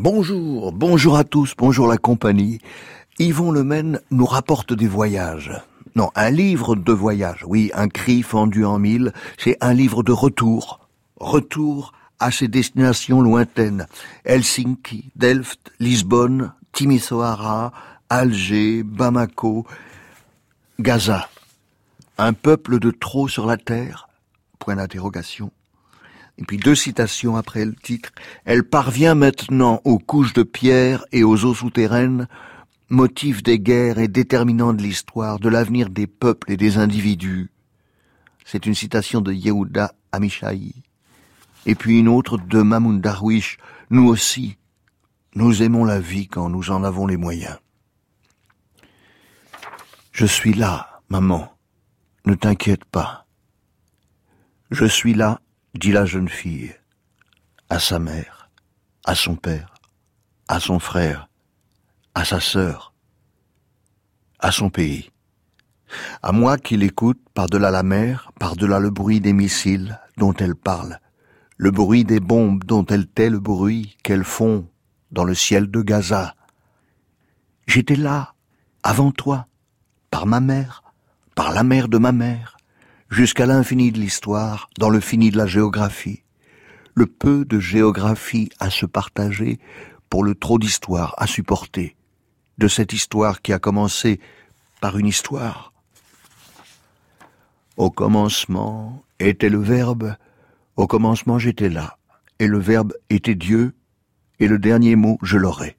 Bonjour, bonjour à tous, bonjour la compagnie. Yvon Lemaine nous rapporte des voyages. Non, un livre de voyage, oui, un cri fendu en mille, c'est un livre de retour. Retour à ses destinations lointaines. Helsinki, Delft, Lisbonne, Timisoara, Alger, Bamako, Gaza. Un peuple de trop sur la terre? Point d'interrogation. Et puis deux citations après le titre. Elle parvient maintenant aux couches de pierre et aux eaux souterraines, motif des guerres et déterminant de l'histoire, de l'avenir des peuples et des individus. C'est une citation de Yehuda Amishaï. Et puis une autre de Mamoun Darwish. Nous aussi, nous aimons la vie quand nous en avons les moyens. Je suis là, maman. Ne t'inquiète pas. Je suis là dit la jeune fille à sa mère, à son père, à son frère, à sa sœur, à son pays. À moi qui l'écoute par-delà la mer, par-delà le bruit des missiles dont elle parle, le bruit des bombes dont elle tait le bruit qu'elles font dans le ciel de Gaza. J'étais là, avant toi, par ma mère, par la mère de ma mère, jusqu'à l'infini de l'histoire, dans le fini de la géographie, le peu de géographie à se partager pour le trop d'histoire à supporter, de cette histoire qui a commencé par une histoire. Au commencement était le Verbe, au commencement j'étais là, et le Verbe était Dieu, et le dernier mot je l'aurai.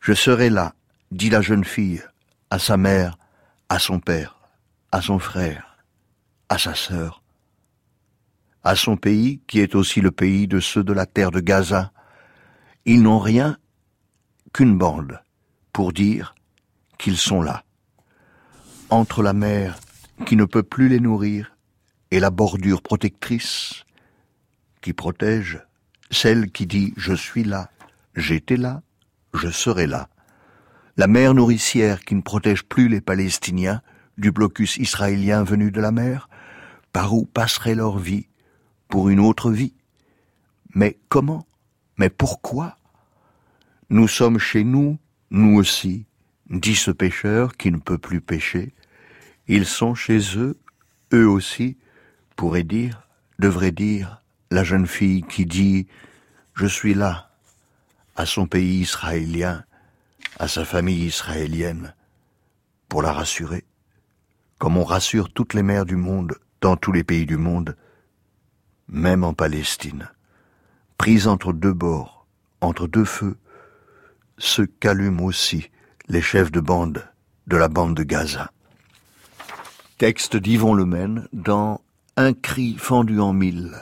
Je serai là, dit la jeune fille, à sa mère, à son père à son frère, à sa sœur, à son pays qui est aussi le pays de ceux de la terre de Gaza. Ils n'ont rien qu'une bande pour dire qu'ils sont là. Entre la mer qui ne peut plus les nourrir et la bordure protectrice qui protège celle qui dit je suis là, j'étais là, je serai là. La mer nourricière qui ne protège plus les Palestiniens du blocus israélien venu de la mer, par où passerait leur vie pour une autre vie. Mais comment? Mais pourquoi? Nous sommes chez nous, nous aussi, dit ce pêcheur qui ne peut plus pêcher. Ils sont chez eux, eux aussi, pourrait dire, devrait dire, la jeune fille qui dit Je suis là, à son pays israélien, à sa famille israélienne, pour la rassurer comme on rassure toutes les mères du monde, dans tous les pays du monde, même en Palestine, prise entre deux bords, entre deux feux, se qu'allument aussi les chefs de bande de la bande de Gaza. Texte d'Yvon Lemaine dans Un cri fendu en mille